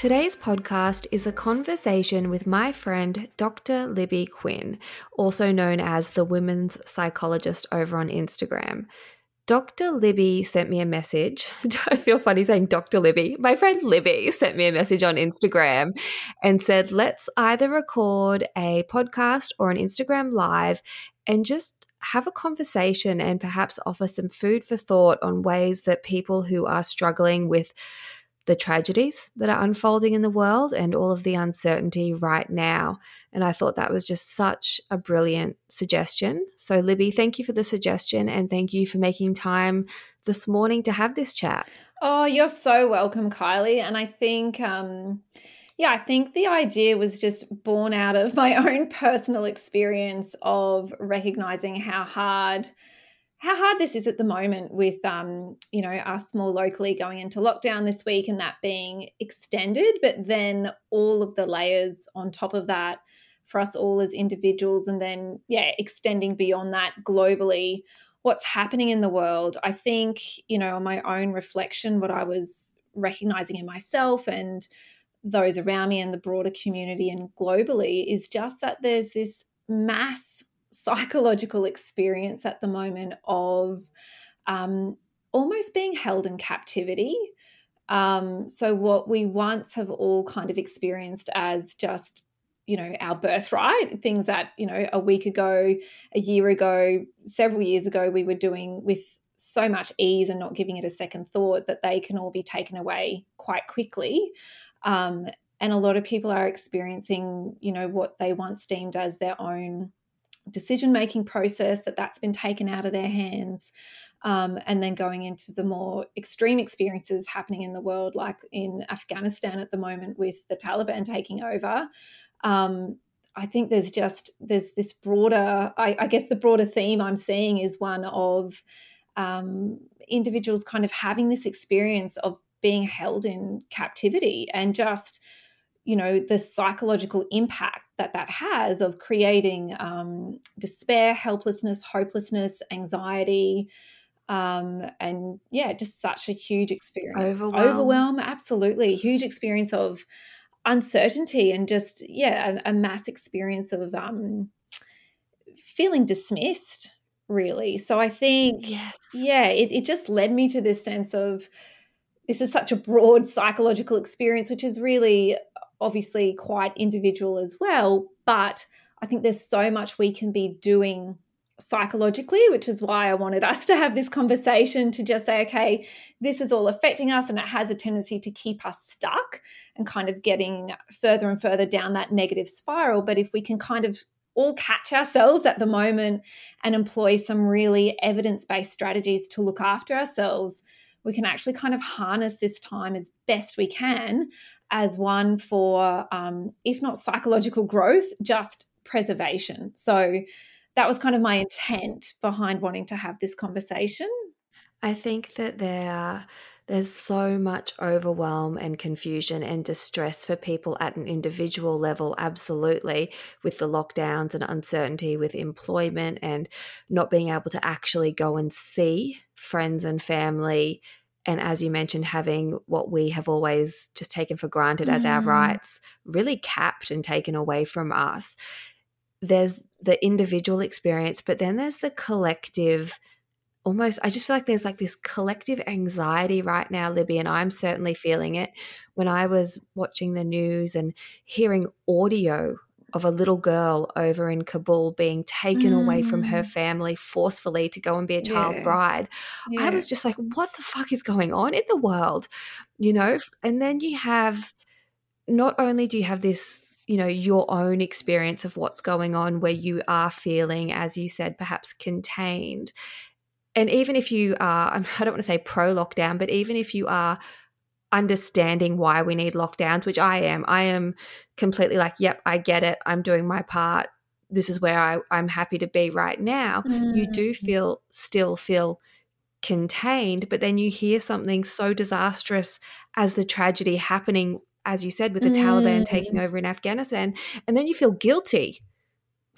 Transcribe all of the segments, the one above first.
Today's podcast is a conversation with my friend Dr. Libby Quinn, also known as the women's psychologist over on Instagram. Dr. Libby sent me a message. I feel funny saying Dr. Libby. My friend Libby sent me a message on Instagram and said, let's either record a podcast or an Instagram live and just have a conversation and perhaps offer some food for thought on ways that people who are struggling with the tragedies that are unfolding in the world and all of the uncertainty right now. And I thought that was just such a brilliant suggestion. So, Libby, thank you for the suggestion and thank you for making time this morning to have this chat. Oh, you're so welcome, Kylie. And I think, um, yeah, I think the idea was just born out of my own personal experience of recognizing how hard how hard this is at the moment with um, you know us more locally going into lockdown this week and that being extended but then all of the layers on top of that for us all as individuals and then yeah extending beyond that globally what's happening in the world. I think you know on my own reflection what i was recognizing in myself and those around me and the broader community and globally is just that there's this mass psychological experience at the moment of um, almost being held in captivity. Um, so, what we once have all kind of experienced as just you know our birthright things that you know a week ago a year ago several years ago we were doing with so much ease and not giving it a second thought that they can all be taken away quite quickly um, and a lot of people are experiencing you know what they once deemed as their own decision making process that that's been taken out of their hands um, and then going into the more extreme experiences happening in the world like in afghanistan at the moment with the taliban taking over. Um, i think there's just there's this broader I, I, guess the broader theme i'm seeing is one of um, individuals kind of having this experience of being held in captivity and just you know the psychological impact that that has of creating um, despair helplessness hopelessness anxiety um, and yeah just such a huge experience. Overwhelm, overwhelm absolutely. Huge experience of uncertainty and just yeah a, a mass experience of um, feeling dismissed really. So i think yes. yeah it, it just led me to this sense of this is such a broad psychological experience which is really obviously quite individual as well. But I think there's so much we can be doing psychologically, which is why I wanted us to have this conversation to just say, okay, this is all affecting us and it has a tendency to keep us stuck and kind of getting further and further down that negative spiral. But if we can kind of all catch ourselves at the moment and employ some really evidence based strategies to look after ourselves, we can actually kind of harness this time as best we can as one for, um, if not psychological growth, just preservation. So that was kind of my intent behind wanting to have this conversation. I think that there there's so much overwhelm and confusion and distress for people at an individual level, absolutely, with the lockdowns and uncertainty with employment and not being able to actually go and see friends and family. And as you mentioned, having what we have always just taken for granted mm. as our mm. rights really capped and taken away from us. There's the individual experience, but then there's the collective almost I just feel like there's like this collective anxiety right now, Libby, and I'm certainly feeling it when I was watching the news and hearing audio of a little girl over in Kabul being taken mm. away from her mm. family forcefully to go and be a child yeah. bride. Yeah. I was just like, what the fuck is going on in the world? You know? And then you have not only do you have this you know your own experience of what's going on where you are feeling as you said perhaps contained and even if you are, I don't want to say pro lockdown, but even if you are understanding why we need lockdowns, which I am, I am completely like, yep, I get it. I'm doing my part. This is where I, I'm happy to be right now. Mm. You do mm. feel, still feel contained, but then you hear something so disastrous as the tragedy happening, as you said, with the mm. Taliban taking over in Afghanistan. And then you feel guilty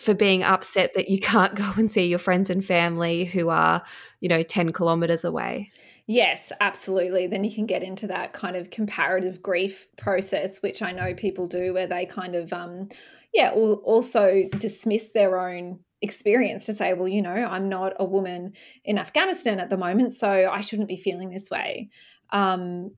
for being upset that you can't go and see your friends and family who are, you know, 10 kilometers away. Yes, absolutely. Then you can get into that kind of comparative grief process, which I know people do, where they kind of, um, yeah, will also dismiss their own experience to say, well, you know, I'm not a woman in Afghanistan at the moment, so I shouldn't be feeling this way. Um,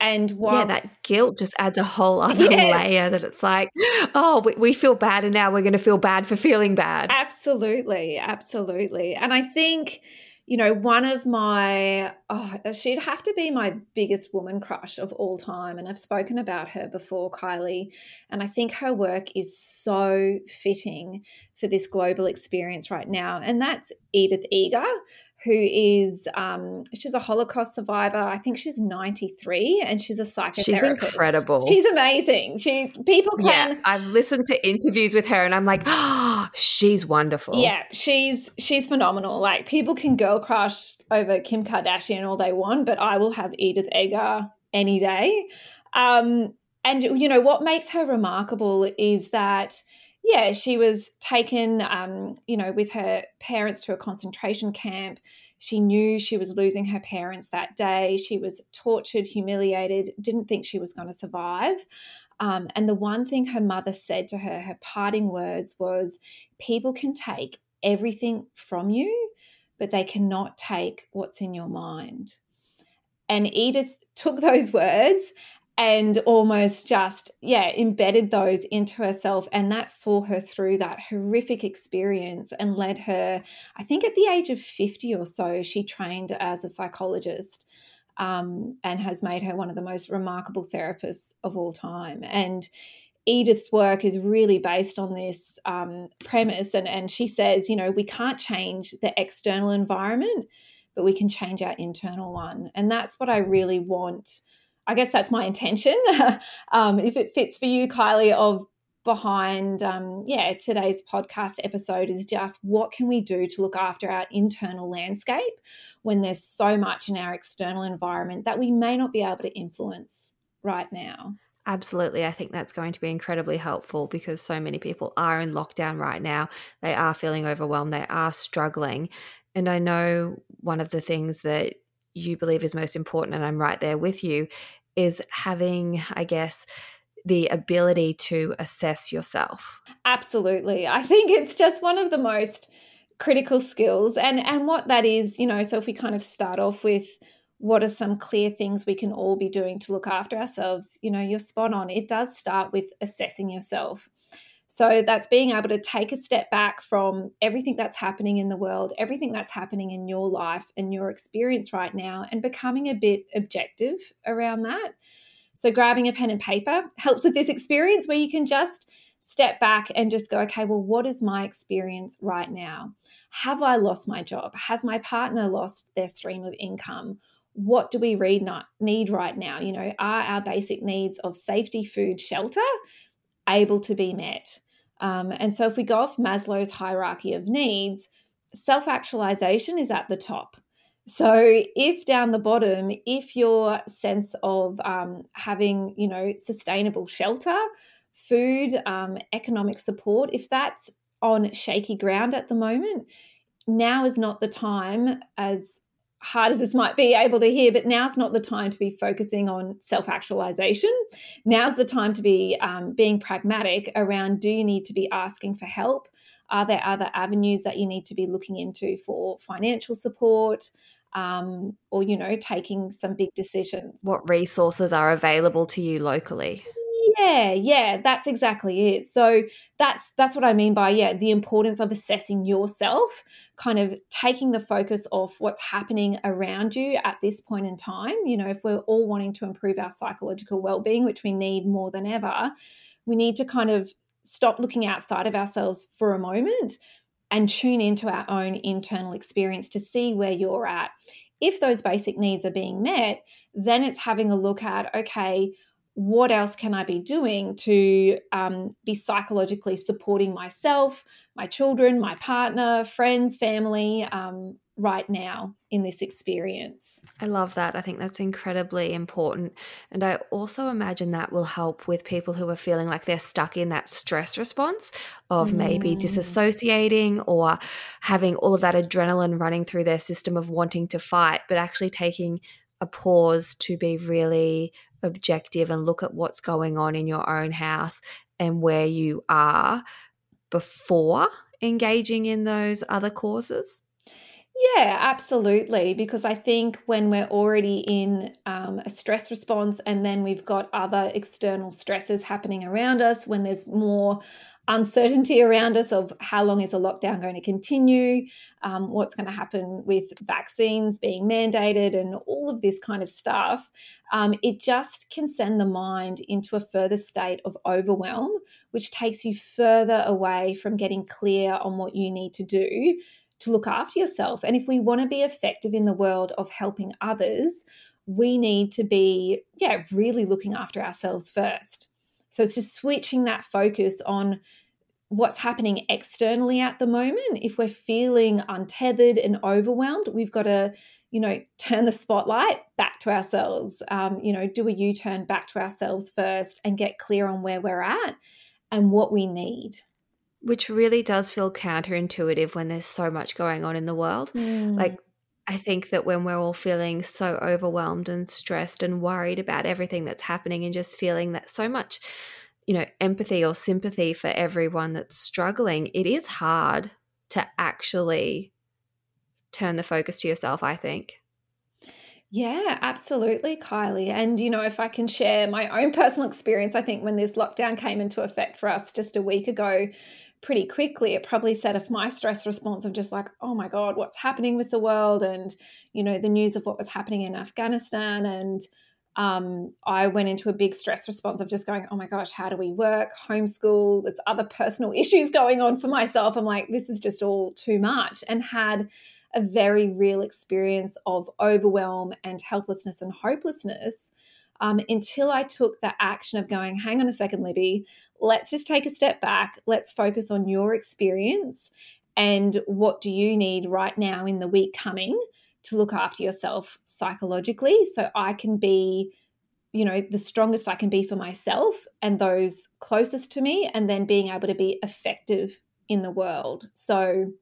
and yeah, that guilt just adds a whole other yes. layer that it's like, oh, we, we feel bad and now we're going to feel bad for feeling bad. Absolutely. Absolutely. And I think, you know, one of my, oh, she'd have to be my biggest woman crush of all time. And I've spoken about her before, Kylie. And I think her work is so fitting for this global experience right now. And that's Edith Eger, who is um, she's a Holocaust survivor. I think she's 93 and she's a psychotherapist. She's incredible. She's amazing. She people can Yeah, I've listened to interviews with her and I'm like, "Oh, she's wonderful." Yeah, she's she's phenomenal. Like people can girl crush over Kim Kardashian all they want, but I will have Edith Eger any day. Um, and you know what makes her remarkable is that yeah, she was taken, um, you know, with her parents to a concentration camp. She knew she was losing her parents that day. She was tortured, humiliated, didn't think she was going to survive. Um, and the one thing her mother said to her, her parting words was, People can take everything from you, but they cannot take what's in your mind. And Edith took those words and almost just yeah embedded those into herself and that saw her through that horrific experience and led her i think at the age of 50 or so she trained as a psychologist um, and has made her one of the most remarkable therapists of all time and Edith's work is really based on this um, premise, and, and she says, you know, we can't change the external environment, but we can change our internal one. And that's what I really want I guess that's my intention. um, if it fits for you, Kylie, of behind um, yeah today's podcast episode is just what can we do to look after our internal landscape when there's so much in our external environment that we may not be able to influence right now Absolutely. I think that's going to be incredibly helpful because so many people are in lockdown right now. They are feeling overwhelmed, they are struggling. And I know one of the things that you believe is most important, and I'm right there with you, is having, I guess, the ability to assess yourself. Absolutely. I think it's just one of the most critical skills and and what that is, you know, so if we kind of start off with what are some clear things we can all be doing to look after ourselves, you know, you're spot on. It does start with assessing yourself. So that's being able to take a step back from everything that's happening in the world, everything that's happening in your life and your experience right now, and becoming a bit objective around that. So, grabbing a pen and paper helps with this experience where you can just step back and just go, okay, well, what is my experience right now? Have I lost my job? Has my partner lost their stream of income? What do we read need right now? You know, are our basic needs of safety, food, shelter able to be met. Um, and so, if we go off Maslow's hierarchy of needs, self actualization is at the top. So, if down the bottom, if your sense of um, having, you know, sustainable shelter, food, um, economic support, if that's on shaky ground at the moment, now is not the time, as hard as this might be able to hear, but now's not the time to be focusing on self actualization. Now's the time to be um, being pragmatic around do you need to be asking for help? Are there other avenues that you need to be looking into for financial support? Um, or, you know, taking some big decisions. What resources are available to you locally? Yeah, yeah, that's exactly it. So that's that's what I mean by yeah, the importance of assessing yourself, kind of taking the focus off what's happening around you at this point in time. You know, if we're all wanting to improve our psychological well-being, which we need more than ever, we need to kind of stop looking outside of ourselves for a moment and tune into our own internal experience to see where you're at. If those basic needs are being met, then it's having a look at okay, what else can I be doing to um, be psychologically supporting myself, my children, my partner, friends, family um, right now in this experience? I love that. I think that's incredibly important. And I also imagine that will help with people who are feeling like they're stuck in that stress response of maybe mm. disassociating or having all of that adrenaline running through their system of wanting to fight, but actually taking a pause to be really objective and look at what's going on in your own house and where you are before engaging in those other causes? Yeah, absolutely. Because I think when we're already in um, a stress response and then we've got other external stresses happening around us, when there's more uncertainty around us of how long is a lockdown going to continue, um, what's going to happen with vaccines being mandated, and all of this kind of stuff, um, it just can send the mind into a further state of overwhelm, which takes you further away from getting clear on what you need to do to look after yourself. And if we want to be effective in the world of helping others, we need to be, yeah, really looking after ourselves first. So it's just switching that focus on what's happening externally at the moment. If we're feeling untethered and overwhelmed, we've got to, you know, turn the spotlight back to ourselves. Um, you know, do a U turn back to ourselves first and get clear on where we're at and what we need. Which really does feel counterintuitive when there's so much going on in the world. Mm. Like, I think that when we're all feeling so overwhelmed and stressed and worried about everything that's happening and just feeling that so much, you know, empathy or sympathy for everyone that's struggling, it is hard to actually turn the focus to yourself, I think. Yeah, absolutely, Kylie. And, you know, if I can share my own personal experience, I think when this lockdown came into effect for us just a week ago, pretty quickly, it probably set off my stress response of just like, oh my God, what's happening with the world? And, you know, the news of what was happening in Afghanistan. And um, I went into a big stress response of just going, oh my gosh, how do we work, homeschool? There's other personal issues going on for myself. I'm like, this is just all too much. And had a very real experience of overwhelm and helplessness and hopelessness. Um, until I took the action of going, hang on a second, Libby, let's just take a step back. Let's focus on your experience and what do you need right now in the week coming to look after yourself psychologically so I can be you know the strongest I can be for myself and those closest to me and then being able to be effective in the world. So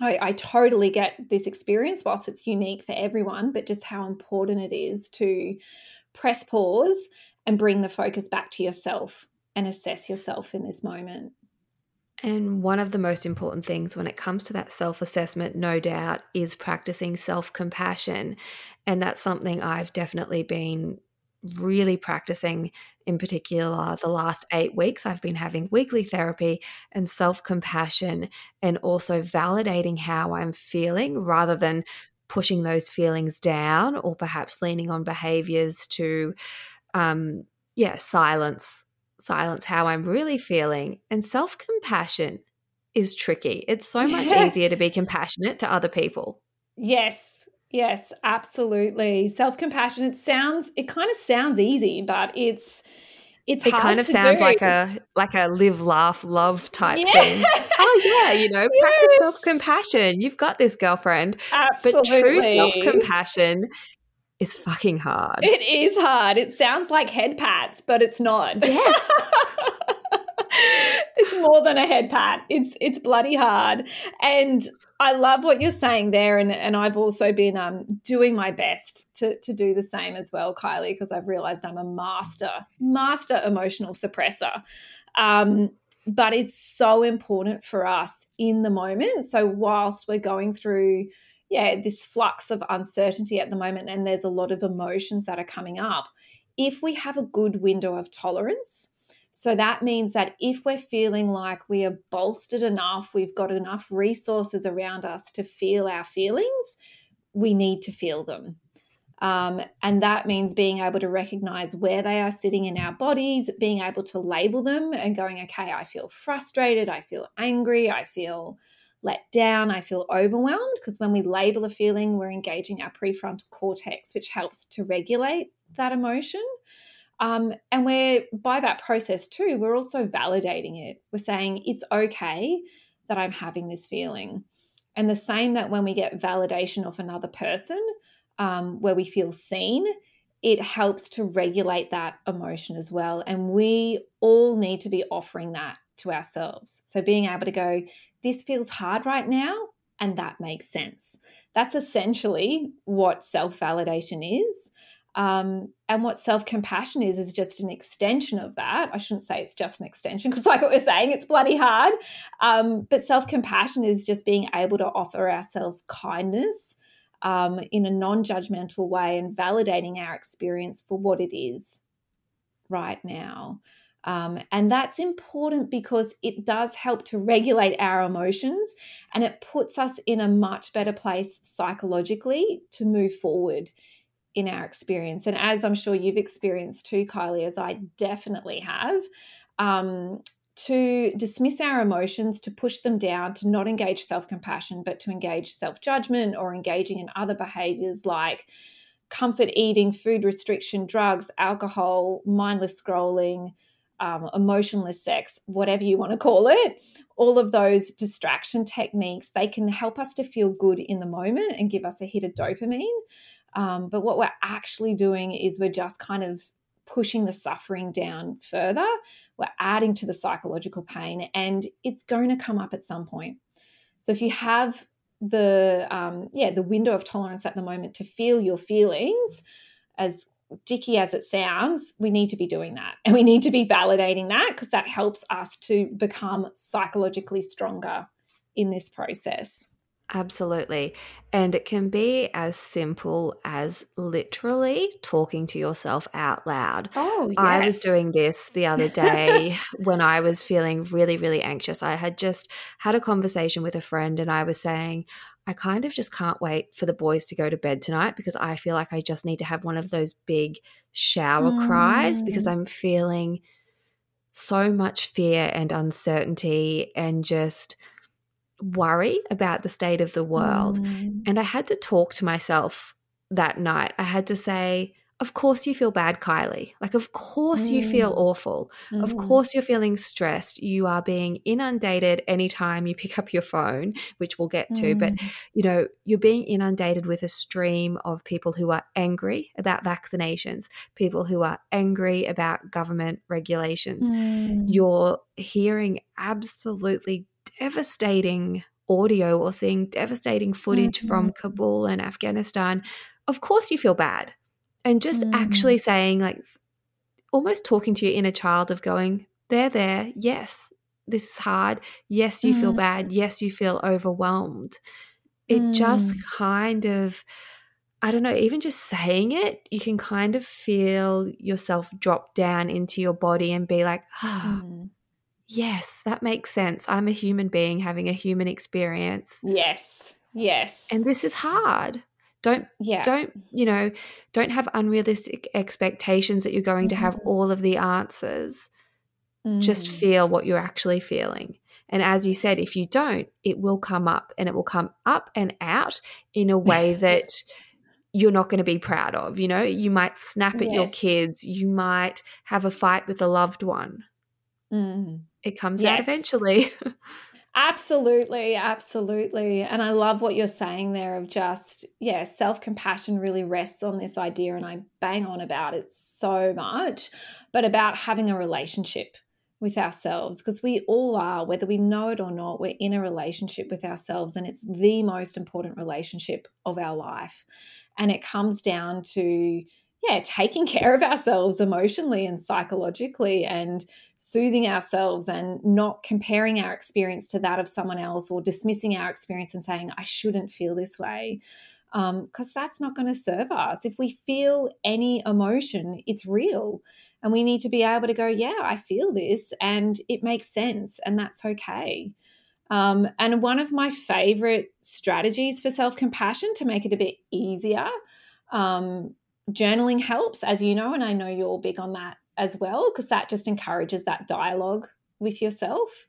I, I, totally get this experience whilst it's unique for everyone, but just how important it is to press pause and bring the focus back to yourself and assess yourself in this moment. And one of the most important things when it comes to that self assessment, no doubt, is practicing self compassion. And that's something I've definitely been really practicing in particular the last eight weeks. I've been having weekly therapy and self compassion and also validating how I'm feeling rather than pushing those feelings down or perhaps leaning on behaviors to, um, yeah, silence silence how I'm really feeling. And self compassion is tricky. It's so much easier to be compassionate to other people. Yes. Yes, absolutely. Self compassion, it sounds, it kind of sounds easy, but it's, it's it kind of sounds do. like a like a live laugh love type yeah. thing oh yeah you know yes. practice self-compassion you've got this girlfriend Absolutely. but true self-compassion is fucking hard. It is hard. It sounds like head pats but it's not. Yes. It's more than a head pat. It's it's bloody hard. And I love what you're saying there, and, and I've also been um, doing my best to, to do the same as well, Kylie, because I've realized I'm a master, master emotional suppressor. Um, but it's so important for us in the moment. So, whilst we're going through, yeah, this flux of uncertainty at the moment, and there's a lot of emotions that are coming up, if we have a good window of tolerance, so that means that if we're feeling like we are bolstered enough, we've got enough resources around us to feel our feelings, we need to feel them. Um, and that means being able to recognize where they are sitting in our bodies, being able to label them and going, okay, I feel frustrated, I feel angry, I feel let down, I feel overwhelmed. Because when we label a feeling, we're engaging our prefrontal cortex, which helps to regulate that emotion. Um, and we're by that process too, we're also validating it. We're saying it's okay that I'm having this feeling. And the same that when we get validation of another person, um, where we feel seen, it helps to regulate that emotion as well. And we all need to be offering that to ourselves. So being able to go, this feels hard right now, and that makes sense. That's essentially what self validation is. Um, and what self compassion is, is just an extension of that. I shouldn't say it's just an extension because, like what we're saying, it's bloody hard. Um, but self compassion is just being able to offer ourselves kindness um, in a non judgmental way and validating our experience for what it is right now. Um, and that's important because it does help to regulate our emotions and it puts us in a much better place psychologically to move forward in our experience. And as I'm sure you've experienced too, Kylie, as I definitely have, um, to dismiss our emotions, to push them down, to not engage self compassion, but to engage self judgment or engaging in other behaviors like comfort eating, food restriction, drugs, alcohol, mindless scrolling, um, emotionless sex, whatever you want to call it, all of those distraction techniques, they can help us to feel good in the moment and give us a hit of dopamine. Um, but what we're actually doing is we're just kind of pushing the suffering down further. We're adding to the psychological pain, and it's going to come up at some point. So if you have the um, yeah the window of tolerance at the moment to feel your feelings, as dicky as it sounds, we need to be doing that, and we need to be validating that because that helps us to become psychologically stronger in this process. Absolutely. And it can be as simple as literally talking to yourself out loud. Oh, yes. I was doing this the other day when I was feeling really, really anxious. I had just had a conversation with a friend and I was saying, I kind of just can't wait for the boys to go to bed tonight because I feel like I just need to have one of those big shower mm. cries because mm. I'm feeling so much fear and uncertainty and just – worry about the state of the world. Mm. And I had to talk to myself that night. I had to say, of course you feel bad, Kylie. Like, of course mm. you feel mm. awful. Mm. Of course you're feeling stressed. You are being inundated anytime you pick up your phone, which we'll get to. Mm. But, you know, you're being inundated with a stream of people who are angry about vaccinations, people who are angry about government regulations. Mm. You're hearing absolutely devastating audio or seeing devastating footage from Kabul and Afghanistan, of course you feel bad. And just mm. actually saying, like, almost talking to your inner child of going, they're there. Yes, this is hard. Yes, you mm. feel bad. Yes, you feel overwhelmed. It mm. just kind of, I don't know, even just saying it, you can kind of feel yourself drop down into your body and be like, oh, yes, that makes sense. I'm a human being having a human experience. Yes. Yes. And this is hard. Don't yeah. don't, you know, don't have unrealistic expectations that you're going mm-hmm. to have mm-hmm. all of the answers. Mm. Just feel what you're actually feeling. And as you said, if you don't, it will come up and it will come up and out in a way that you're not going to be proud of. You know, you might snap at yes. your kids, you might have a fight with a loved one. Mm. It comes yes. out eventually. Absolutely, absolutely. And I love what you're saying there of just, yeah, self compassion really rests on this idea, and I bang on about it so much, but about having a relationship with ourselves because we all are, whether we know it or not, we're in a relationship with ourselves, and it's the most important relationship of our life. And it comes down to, yeah, taking care of ourselves emotionally and psychologically and soothing ourselves and not comparing our experience to that of someone else or dismissing our experience and saying, I shouldn't feel this way. Because um, that's not going to serve us. If we feel any emotion, it's real. And we need to be able to go, yeah, I feel this and it makes sense and that's okay. Um, and one of my favorite strategies for self compassion to make it a bit easier um, journaling helps, as you know, and I know you're big on that as well, because that just encourages that dialogue with yourself.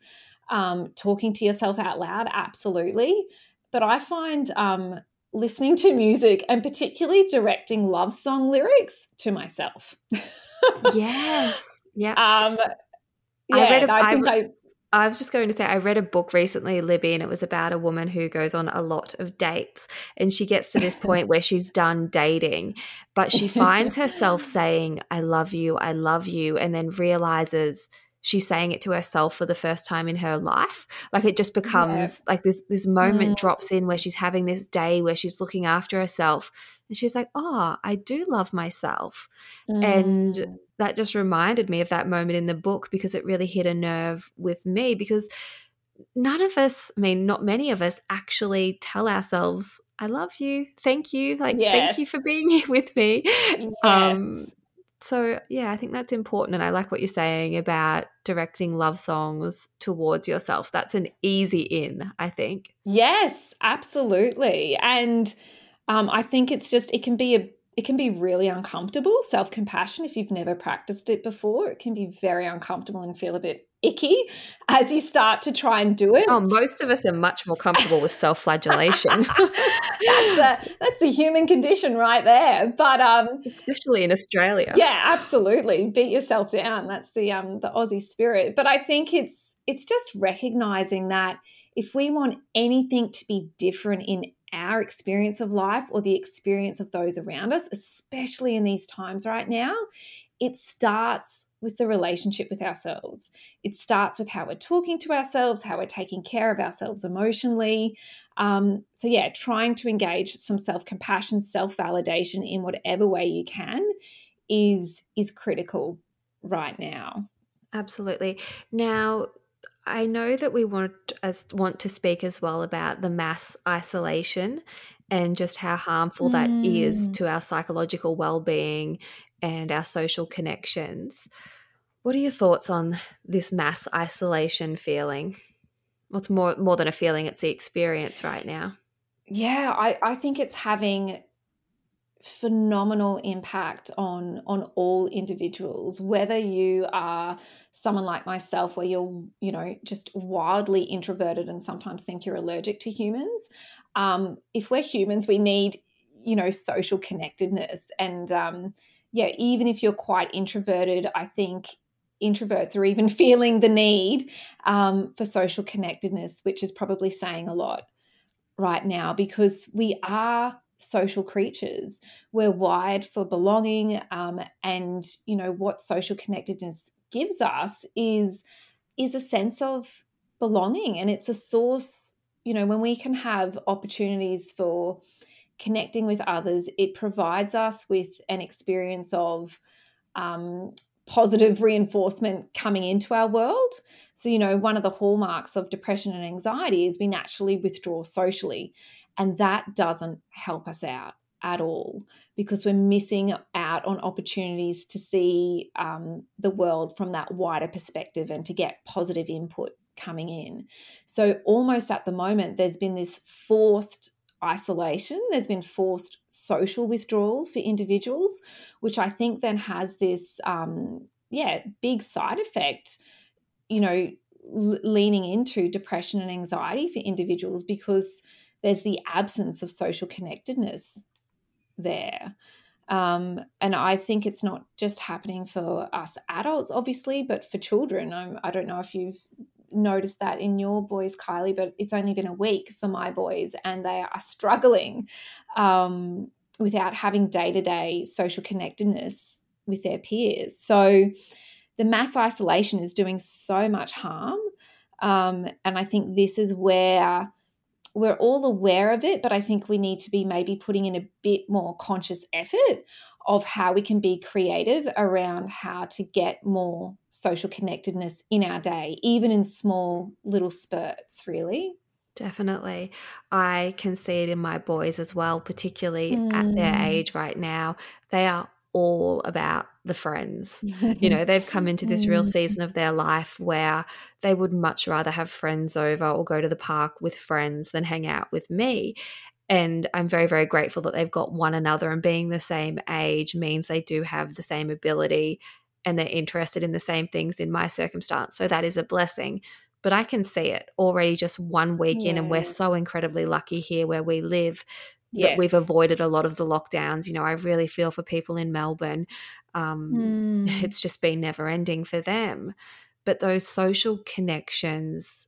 Um, talking to yourself out loud, absolutely. But I find um, listening to music and particularly directing love song lyrics to myself. yes. Yeah. Um, yeah, I read a, I think I, I I was just going to say, I read a book recently, Libby, and it was about a woman who goes on a lot of dates. And she gets to this point where she's done dating, but she finds herself saying, I love you, I love you, and then realizes she's saying it to herself for the first time in her life. Like it just becomes yeah. like this this moment mm. drops in where she's having this day where she's looking after herself and she's like, "Oh, I do love myself." Mm. And that just reminded me of that moment in the book because it really hit a nerve with me because none of us, I mean, not many of us actually tell ourselves, I love you. Thank you. Like, yes. thank you for being here with me. Yes. Um, so, yeah, I think that's important. And I like what you're saying about directing love songs towards yourself. That's an easy in, I think. Yes, absolutely. And um, I think it's just, it can be a it can be really uncomfortable. Self compassion, if you've never practiced it before, it can be very uncomfortable and feel a bit icky as you start to try and do it. Oh, most of us are much more comfortable with self flagellation. that's, that's the human condition right there. But um, especially in Australia. Yeah, absolutely. Beat yourself down. That's the um, the Aussie spirit. But I think it's it's just recognizing that if we want anything to be different in our experience of life or the experience of those around us, especially in these times right now, it starts with the relationship with ourselves. It starts with how we're talking to ourselves, how we're taking care of ourselves emotionally. Um, so, yeah, trying to engage some self compassion, self validation in whatever way you can is is critical right now. Absolutely. Now, I know that we want as want to speak as well about the mass isolation and just how harmful mm. that is mm. to our psychological well-being and our social connections. What are your thoughts on this mass isolation feeling? What's more more than a feeling, it's the experience right now. Yeah, I, I think it's having phenomenal impact on on all individuals. Whether you are someone like myself where you're you know just wildly introverted and sometimes think you're allergic to humans um, if we're humans we need you know social connectedness. And um, yeah even if you're quite introverted i think introverts are even feeling the need um, for social connectedness which is probably saying a lot right now because we are social creatures. We're wired for belonging, um, and you know what social connectedness gives us is is a sense of belonging, and it's a source. You know, when we can have opportunities for connecting with others, it provides us with an experience of um, positive reinforcement coming into our world. So, you know, one of the hallmarks of depression and anxiety is we naturally withdraw socially. And that doesn't help us out at all because we're missing out on opportunities to see um, the world from that wider perspective and to get positive input coming in. So, almost at the moment, there's been this forced isolation, there's been forced social withdrawal for individuals, which I think then has this, um, yeah, big side effect, you know, l- leaning into depression and anxiety for individuals because there's the absence of social connectedness there. Um, and I think it's not just happening for us adults, obviously, but for children. I'm, I do not know if you've noticed that in your boys, Kylie, but it's only been a week for my boys, and they are struggling um, without having day to day social connectedness with their peers. So the mass isolation is doing so much harm. Um, and I think this is where we're all aware of it, but I think we need to be maybe putting in a bit more conscious effort of how we can be creative around how to get more social connectedness in our day, even in small little spurts, really. Definitely. I can see it in my boys as well, particularly mm. at their mm. age right now. They are all about the friends. you know, they've come into this real season of their life where they would much rather have friends over or go to the park with friends than hang out with me. And I'm very, very grateful that they've got one another, and being the same age means they do have the same ability and they're interested in the same things in my circumstance. So that is a blessing. But I can see it already just one week yeah. in, and we're so incredibly lucky here where we live yes. that we've avoided a lot of the lockdowns. You know, I really feel for people in Melbourne. Um, mm. It's just been never ending for them. But those social connections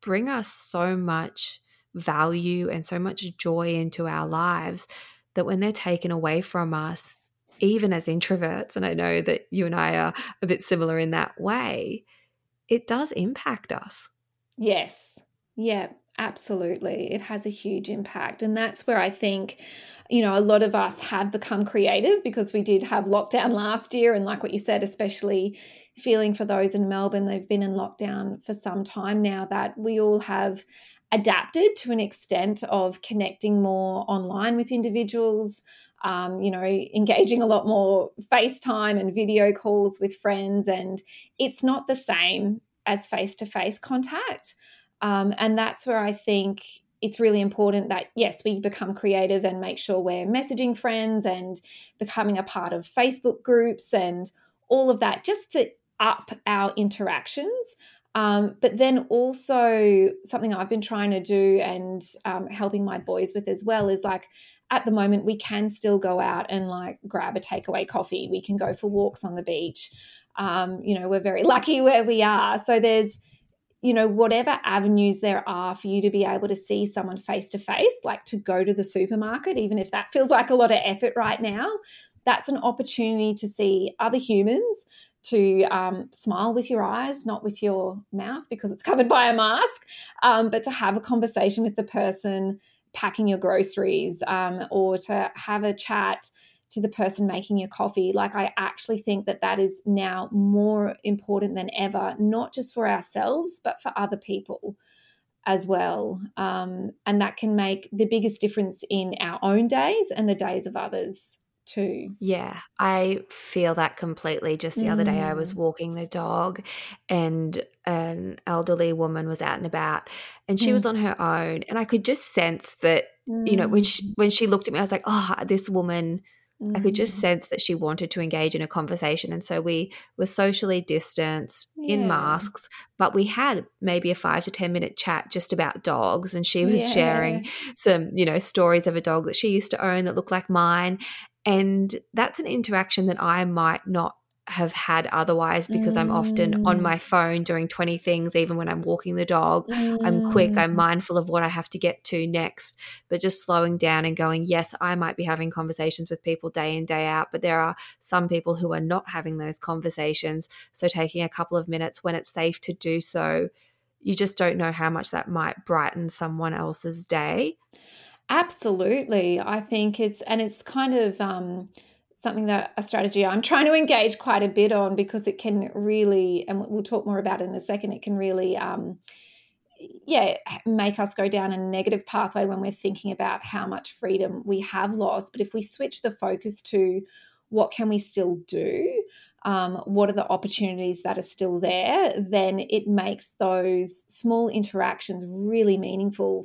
bring us so much value and so much joy into our lives that when they're taken away from us, even as introverts, and I know that you and I are a bit similar in that way, it does impact us. Yes. Yeah. Absolutely. It has a huge impact. And that's where I think, you know, a lot of us have become creative because we did have lockdown last year. And like what you said, especially feeling for those in Melbourne, they've been in lockdown for some time now, that we all have adapted to an extent of connecting more online with individuals. Um, you know, engaging a lot more FaceTime and video calls with friends. And it's not the same as face to face contact. Um, and that's where I think it's really important that, yes, we become creative and make sure we're messaging friends and becoming a part of Facebook groups and all of that just to up our interactions. Um, but then also, something I've been trying to do and um, helping my boys with as well is like, at the moment, we can still go out and like grab a takeaway coffee. We can go for walks on the beach. Um, you know, we're very lucky where we are. So there's, you know, whatever avenues there are for you to be able to see someone face to face, like to go to the supermarket, even if that feels like a lot of effort right now, that's an opportunity to see other humans, to um, smile with your eyes, not with your mouth because it's covered by a mask, um, but to have a conversation with the person packing your groceries um, or to have a chat to the person making your coffee. Like, I actually think that that is now more important than ever, not just for ourselves, but for other people as well. Um, and that can make the biggest difference in our own days and the days of others. Too. Yeah, I feel that completely. Just the mm. other day, I was mm. walking the dog, and an elderly woman was out and about, and she mm. was on her own, and I could just sense that. Mm. You know, when she mm. when she looked at me, I was like, "Oh, this woman Mm. I could just mm. sense that she wanted to engage in a conversation. And so we were socially distanced yeah. in masks, but we had maybe a five to 10 minute chat just about dogs. And she was yeah. sharing some, you know, stories of a dog that she used to own that looked like mine. And that's an interaction that I might not have had otherwise because mm. I'm often on my mm. phone doing 20 things, even when I'm walking the dog. Mm. I'm quick, I'm mm. mindful of what I have to get to next, but just slowing down and going, yes, I might be having conversations with people day in, day out, but there are some people who are not having those conversations. So taking a couple of minutes when it's safe to do so, you just don't know how much that might brighten someone else's day. Absolutely. I think it's, and it's kind of, um, something that a strategy I'm trying to engage quite a bit on because it can really, and we'll talk more about it in a second, it can really, um, yeah, make us go down a negative pathway when we're thinking about how much freedom we have lost. But if we switch the focus to what can we still do, um, what are the opportunities that are still there, then it makes those small interactions really meaningful.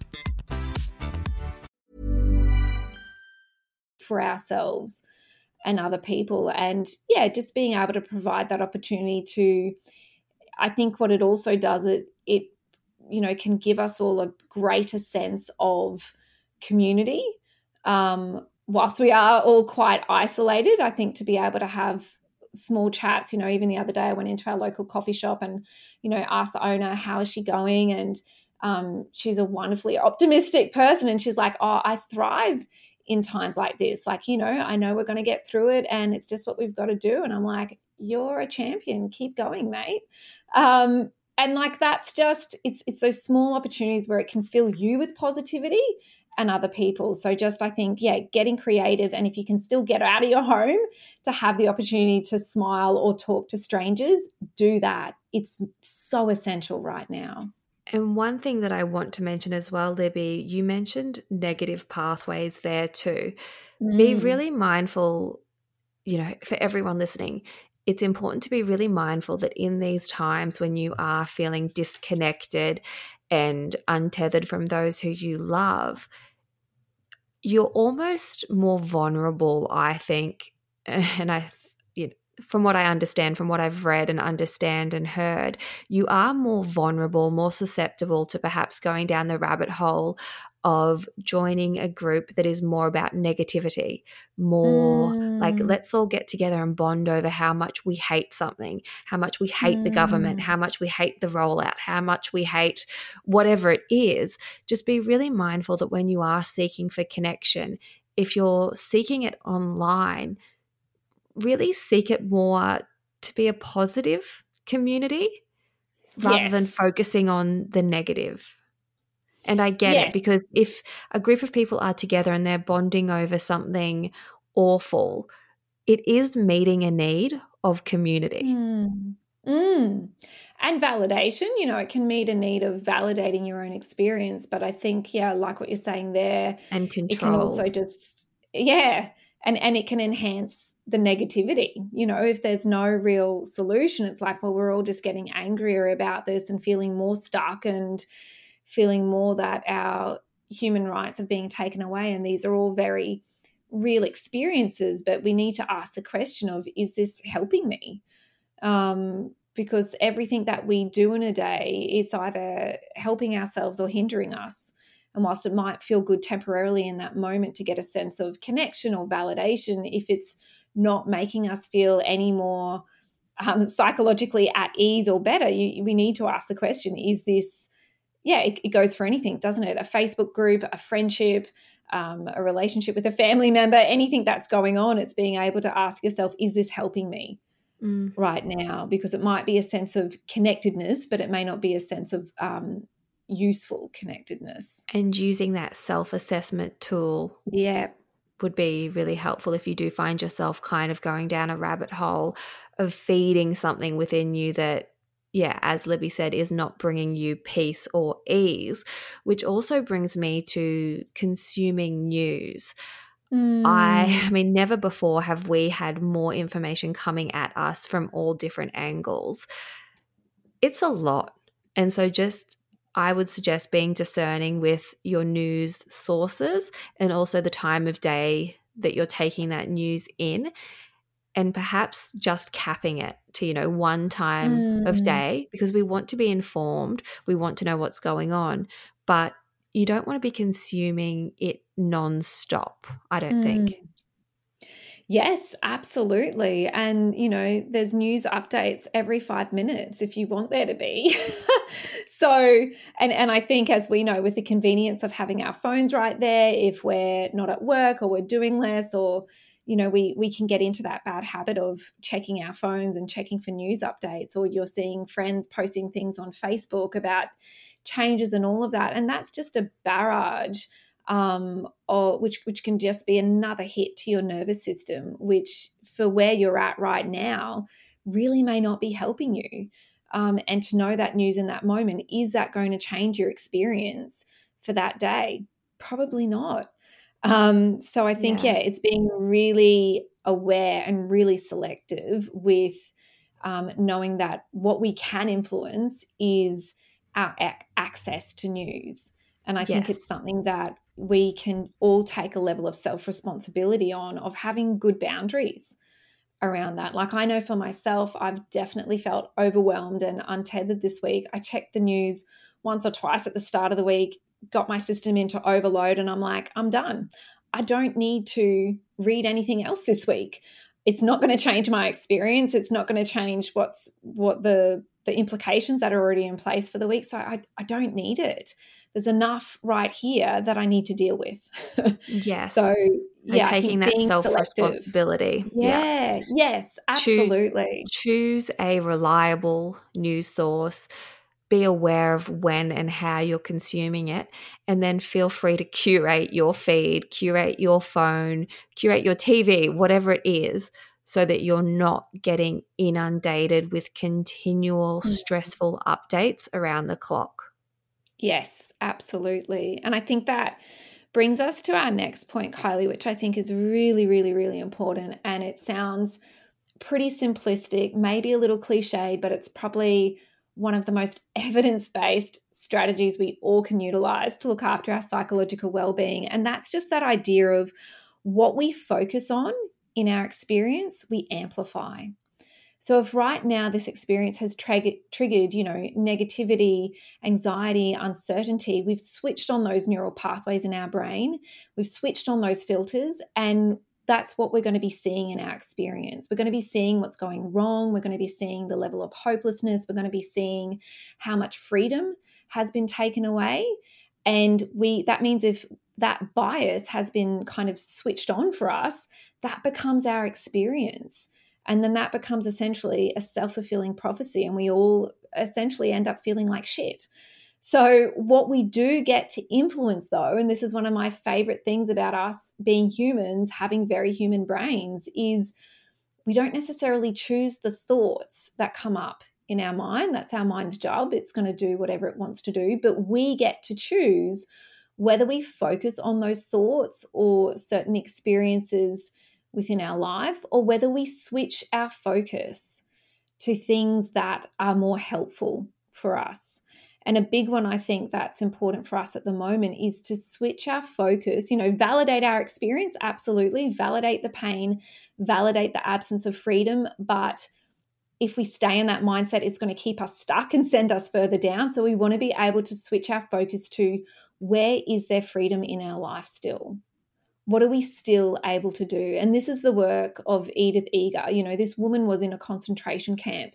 For ourselves and other people. And yeah, just being able to provide that opportunity to, I think what it also does, it, it, you know, can give us all a greater sense of community. Um, whilst we are all quite isolated, I think to be able to have small chats, you know, even the other day I went into our local coffee shop and, you know, asked the owner, how is she going? And um, she's a wonderfully optimistic person. And she's like, oh, I thrive in times like this. Like, you know, I know we're going to get through it and it's just what we've got to do. And I'm like, you're a champion. Keep going, mate. Um, and like that's just it's it's those small opportunities where it can fill you with positivity and other people. So just I think yeah, getting creative and if you can still get out of your home to have the opportunity to smile or talk to strangers, do that. It's so essential right now. And one thing that I want to mention as well, Libby, you mentioned negative pathways there too. Mm. Be really mindful, you know, for everyone listening, it's important to be really mindful that in these times when you are feeling disconnected and untethered from those who you love, you're almost more vulnerable, I think. And I from what I understand, from what I've read and understand and heard, you are more vulnerable, more susceptible to perhaps going down the rabbit hole of joining a group that is more about negativity, more mm. like let's all get together and bond over how much we hate something, how much we hate mm. the government, mm. how much we hate the rollout, how much we hate whatever it is. Just be really mindful that when you are seeking for connection, if you're seeking it online, really seek it more to be a positive community rather yes. than focusing on the negative. And I get yes. it because if a group of people are together and they're bonding over something awful, it is meeting a need of community. Mm. Mm. And validation, you know, it can meet a need of validating your own experience. But I think, yeah, like what you're saying there, and control. It can also just, yeah, and and it can enhance the negativity. You know, if there's no real solution, it's like, well, we're all just getting angrier about this and feeling more stuck and feeling more that our human rights are being taken away. And these are all very real experiences, but we need to ask the question of, is this helping me? Um, because everything that we do in a day, it's either helping ourselves or hindering us. And whilst it might feel good temporarily in that moment to get a sense of connection or validation, if it's not making us feel any more um, psychologically at ease or better, you, we need to ask the question is this, yeah, it, it, goes for anything, doesn't it? A Facebook group, a friendship, um, a relationship with a family member, anything that's going on, it's being able to ask yourself, is this helping me? Mm. Right now, because it might be a sense of connectedness, but it may not be a sense of um, useful connectedness. And using that self assessment tool. Yeah would be really helpful if you do find yourself kind of going down a rabbit hole of feeding something within you that yeah, as Libby said, is not bringing you peace or ease, which also brings me to consuming news. Mm. I, I mean, never before have we had more information coming at us from all different angles. It's a lot. And so just I would suggest being discerning with your news sources and also the time of day that you're taking that news in and perhaps just capping it to you know one time mm. of day because we want to be informed we want to know what's going on but you don't want to be consuming it non-stop i don't mm. think Yes, absolutely. And, you know, there's news updates every five minutes if you want there to be. so, and, and I think, as we know, with the convenience of having our phones right there, if we're not at work or we're doing less or, you know, we, we can get into that bad habit of checking our phones and checking for news updates, or you're seeing friends posting things on Facebook about changes and all of that. And that's just a barrage um, or which which can just be another hit to your nervous system, which for where you're at right now really may not be helping you. Um, and to know that news in that moment is that going to change your experience for that day? Probably not. Um, so I think yeah. yeah, it's being really aware and really selective with um, knowing that what we can influence is our ac- access to news. And I yes. think it's something that we can all take a level of self responsibility on of having good boundaries around that. Like I know for myself, I've definitely felt overwhelmed and untethered this week. I checked the news once or twice at the start of the week, got my system into overload, and I'm like, I'm done. I don't need to read anything else this week. It's not going to change my experience. It's not going to change what's what the the implications that are already in place for the week. So I, I don't need it. There's enough right here that I need to deal with. yes. So, so yeah, taking that self responsibility. Yeah. yeah. Yes. Absolutely. Choose, choose a reliable news source be aware of when and how you're consuming it and then feel free to curate your feed curate your phone curate your tv whatever it is so that you're not getting inundated with continual mm. stressful updates around the clock yes absolutely and i think that brings us to our next point kylie which i think is really really really important and it sounds pretty simplistic maybe a little cliched but it's probably one of the most evidence based strategies we all can utilize to look after our psychological well being. And that's just that idea of what we focus on in our experience, we amplify. So if right now this experience has triggered, triggered, you know, negativity, anxiety, uncertainty, we've switched on those neural pathways in our brain. We've switched on those filters and that's what we're going to be seeing in our experience. We're going to be seeing what's going wrong. We're going to be seeing the level of hopelessness. We're going to be seeing how much freedom has been taken away. And we that means if that bias has been kind of switched on for us, that becomes our experience. And then that becomes essentially a self fulfilling prophecy. And we all essentially end up feeling like shit. So, what we do get to influence, though, and this is one of my favorite things about us being humans, having very human brains, is we don't necessarily choose the thoughts that come up in our mind. That's our mind's job. It's going to do whatever it wants to do. But we get to choose whether we focus on those thoughts or certain experiences within our life, or whether we switch our focus to things that are more helpful for us. And a big one I think that's important for us at the moment is to switch our focus, you know, validate our experience, absolutely, validate the pain, validate the absence of freedom. But if we stay in that mindset, it's going to keep us stuck and send us further down. So we want to be able to switch our focus to where is there freedom in our life still? What are we still able to do? And this is the work of Edith Eger. You know, this woman was in a concentration camp.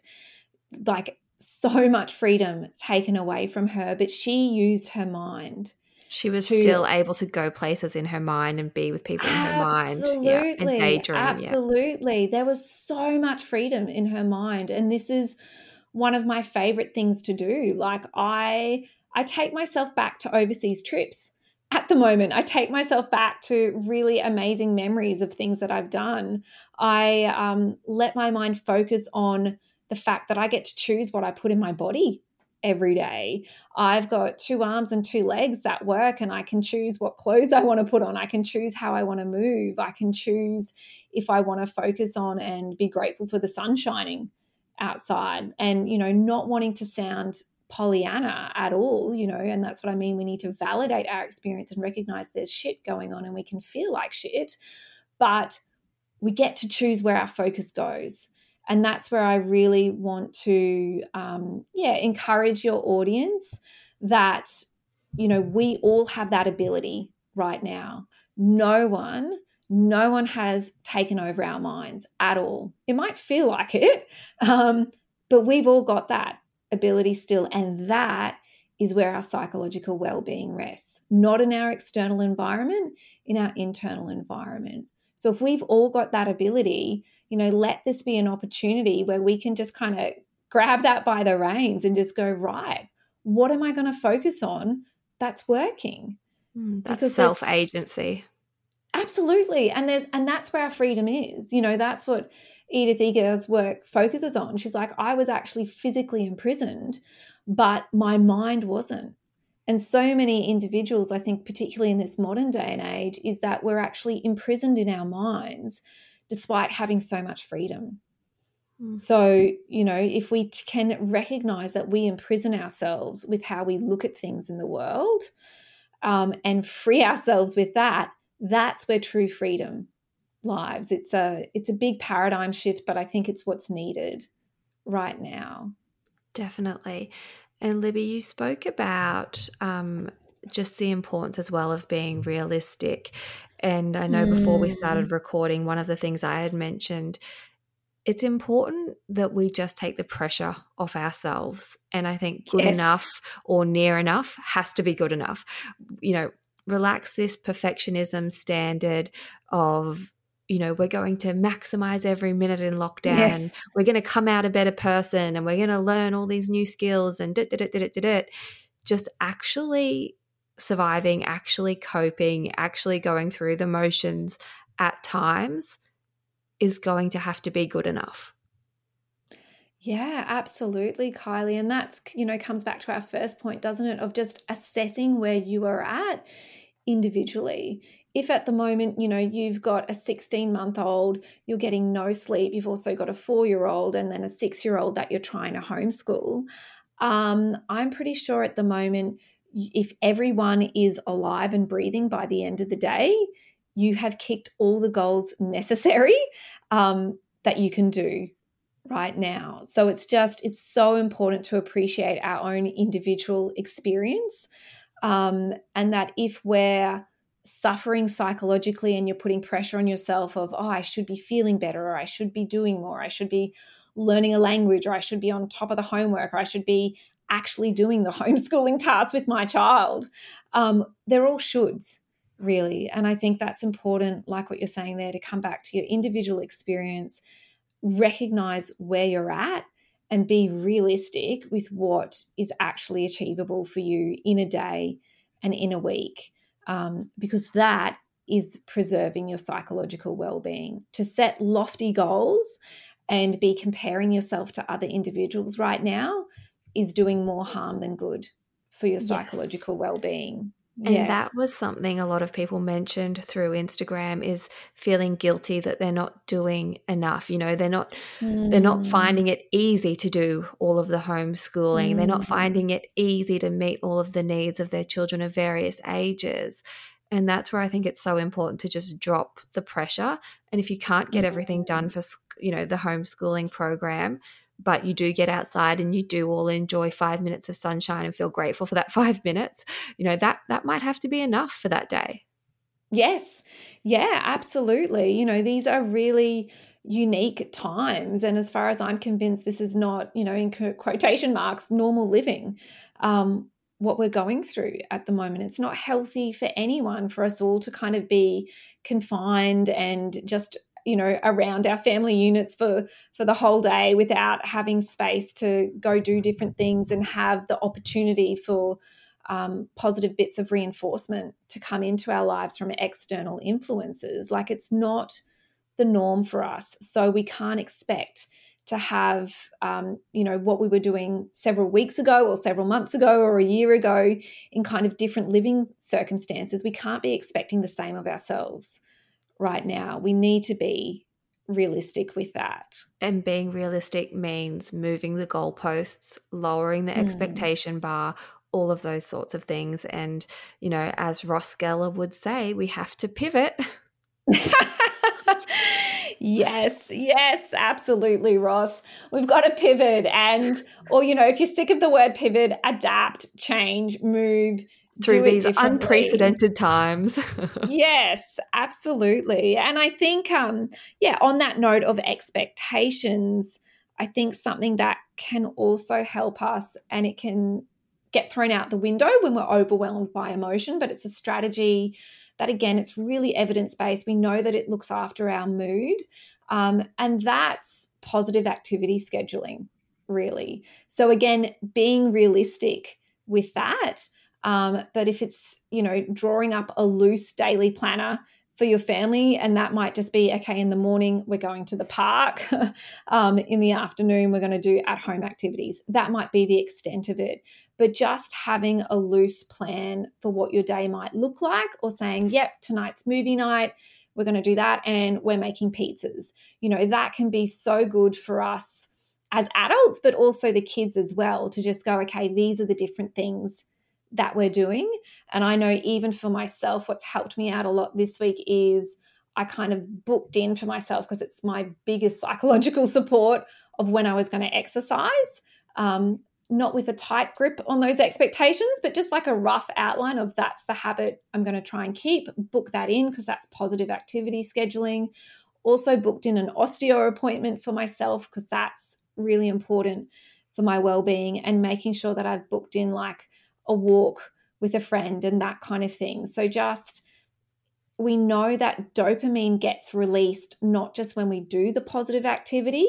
Like so much freedom taken away from her, but she used her mind. She was to, still able to go places in her mind and be with people in her mind. Yeah, and daydream. Absolutely. Yeah. There was so much freedom in her mind. And this is one of my favorite things to do. Like I I take myself back to overseas trips at the moment. I take myself back to really amazing memories of things that I've done. I um, let my mind focus on the fact that I get to choose what I put in my body every day. I've got two arms and two legs that work, and I can choose what clothes I want to put on. I can choose how I want to move. I can choose if I want to focus on and be grateful for the sun shining outside and, you know, not wanting to sound Pollyanna at all, you know, and that's what I mean. We need to validate our experience and recognize there's shit going on and we can feel like shit, but we get to choose where our focus goes. And that's where i really want to um, yeah encourage your audience that you know we all have that ability right now. No one no one has taken over our minds at all. It might feel like it um, but we've all got that ability still and that is where our psychological well-being rests not in our external environment in our internal environment so if we've all got that ability you know, let this be an opportunity where we can just kind of grab that by the reins and just go, right, what am I going to focus on that's working? Mm, that's self agency. Absolutely. And there's and that's where our freedom is. You know, that's what Edith Eger's work focuses on. She's like, I was actually physically imprisoned, but my mind wasn't. And so many individuals, I think, particularly in this modern day and age, is that we're actually imprisoned in our minds despite having so much freedom. Mm. So, you know, if we can recognize that we imprison ourselves with how we look at things in the world um, and free ourselves with that, that's where true freedom lives. It's a it's a big paradigm shift, but I think it's what's needed right now. Definitely. And Libby, you spoke about um, just the importance as well of being realistic. And I know mm. before we started mm. recording, one of the things I had mentioned it's important that we just take the pressure off ourselves. And I think good yes. enough or near enough has to be good enough. You know, relax this perfectionism standard of, you know, we're going to maximize every minute in lockdown yes. and we're going to come out a better person and we're going to learn all these new skills and dit, dit, dit, dit, dit, just actually surviving, actually coping, actually going through the motions at times is going to have to be good enough. Yeah, absolutely, Kylie. And that's, you know, comes back to our first point, doesn't it? Of just assessing where you are at individually. If at the moment, you know, you've got a 16 month old, you're getting no sleep, you've also got a four year old and then a six year old that you're trying to homeschool, um, I'm pretty sure at the moment, if everyone is alive and breathing by the end of the day, you have kicked all the goals necessary um, that you can do right now. So it's just, it's so important to appreciate our own individual experience. Um, and that if we're suffering psychologically and you're putting pressure on yourself of, oh, I should be feeling better, or I should be doing more, I should be learning a language, or I should be on top of the homework, or I should be actually doing the homeschooling tasks with my child. Um, they're all shoulds really. And I think that's important, like what you're saying there, to come back to your individual experience, recognize where you're at, and be realistic with what is actually achievable for you in a day and in a week. Um, because that is preserving your psychological well being. To set lofty goals and be comparing yourself to other individuals right now is doing more harm than good for your psychological yes. well being. And yeah. that was something a lot of people mentioned through Instagram is feeling guilty that they're not doing enough. You know, they're not mm. they're not mm. finding it easy to do all of the homeschooling. Mm. They're not mm. finding it easy to meet all of the needs of their children of various ages. And that's where I think it's so important to just drop the pressure. And if you can't get everything done for, you know, the homeschooling program, but you do get outside and you do all enjoy five minutes of sunshine and feel grateful for that five minutes, you know, that that might have to be enough for that day. Yes. Yeah, absolutely. You know, these are really unique times. And as far as I'm convinced, this is not, you know, in quotation marks, normal living. Um, what we're going through at the moment. It's not healthy for anyone for us all to kind of be confined and just you know around our family units for for the whole day without having space to go do different things and have the opportunity for um, positive bits of reinforcement to come into our lives from external influences. Like it's not the norm for us. So we can't expect to have um, you know what we were doing several weeks ago or several months ago or a year ago in kind of different living circumstances. We can't be expecting the same of ourselves right now. We need to be realistic with that. And being realistic means moving the goalposts, lowering the mm. expectation bar, all of those sorts of things. And, you know, as Ross Geller would say, we have to pivot. yes, yes, absolutely, Ross. We've got to pivot and, or, you know, if you're sick of the word pivot, adapt, change, move, through these unprecedented times. yes, absolutely. And I think, um, yeah, on that note of expectations, I think something that can also help us and it can get thrown out the window when we're overwhelmed by emotion, but it's a strategy that, again, it's really evidence based. We know that it looks after our mood. Um, and that's positive activity scheduling, really. So, again, being realistic with that Um, but if it's, you know, drawing up a loose daily planner for your family, and that might just be okay, in the morning, we're going to the park. um, in the afternoon, we're going to do at home activities. That might be the extent of it. But just having a loose plan for what your day might look like, or saying, yep, tonight's movie night we're going to do that and we're making pizzas. You know, that can be so good for us as adults, but also the kids as well to just go, okay, these are the different things that we're doing. And I know even for myself, what's helped me out a lot this week is I kind of booked in for myself because it's my biggest psychological support of when I was going to exercise. Um, not with a tight grip on those expectations, but just like a rough outline of that's the habit I'm going to try and keep. Book that in because that's positive activity scheduling. Also, booked in an osteo appointment for myself because that's really important for my well being and making sure that I've booked in like a walk with a friend and that kind of thing. So, just we know that dopamine gets released not just when we do the positive activity,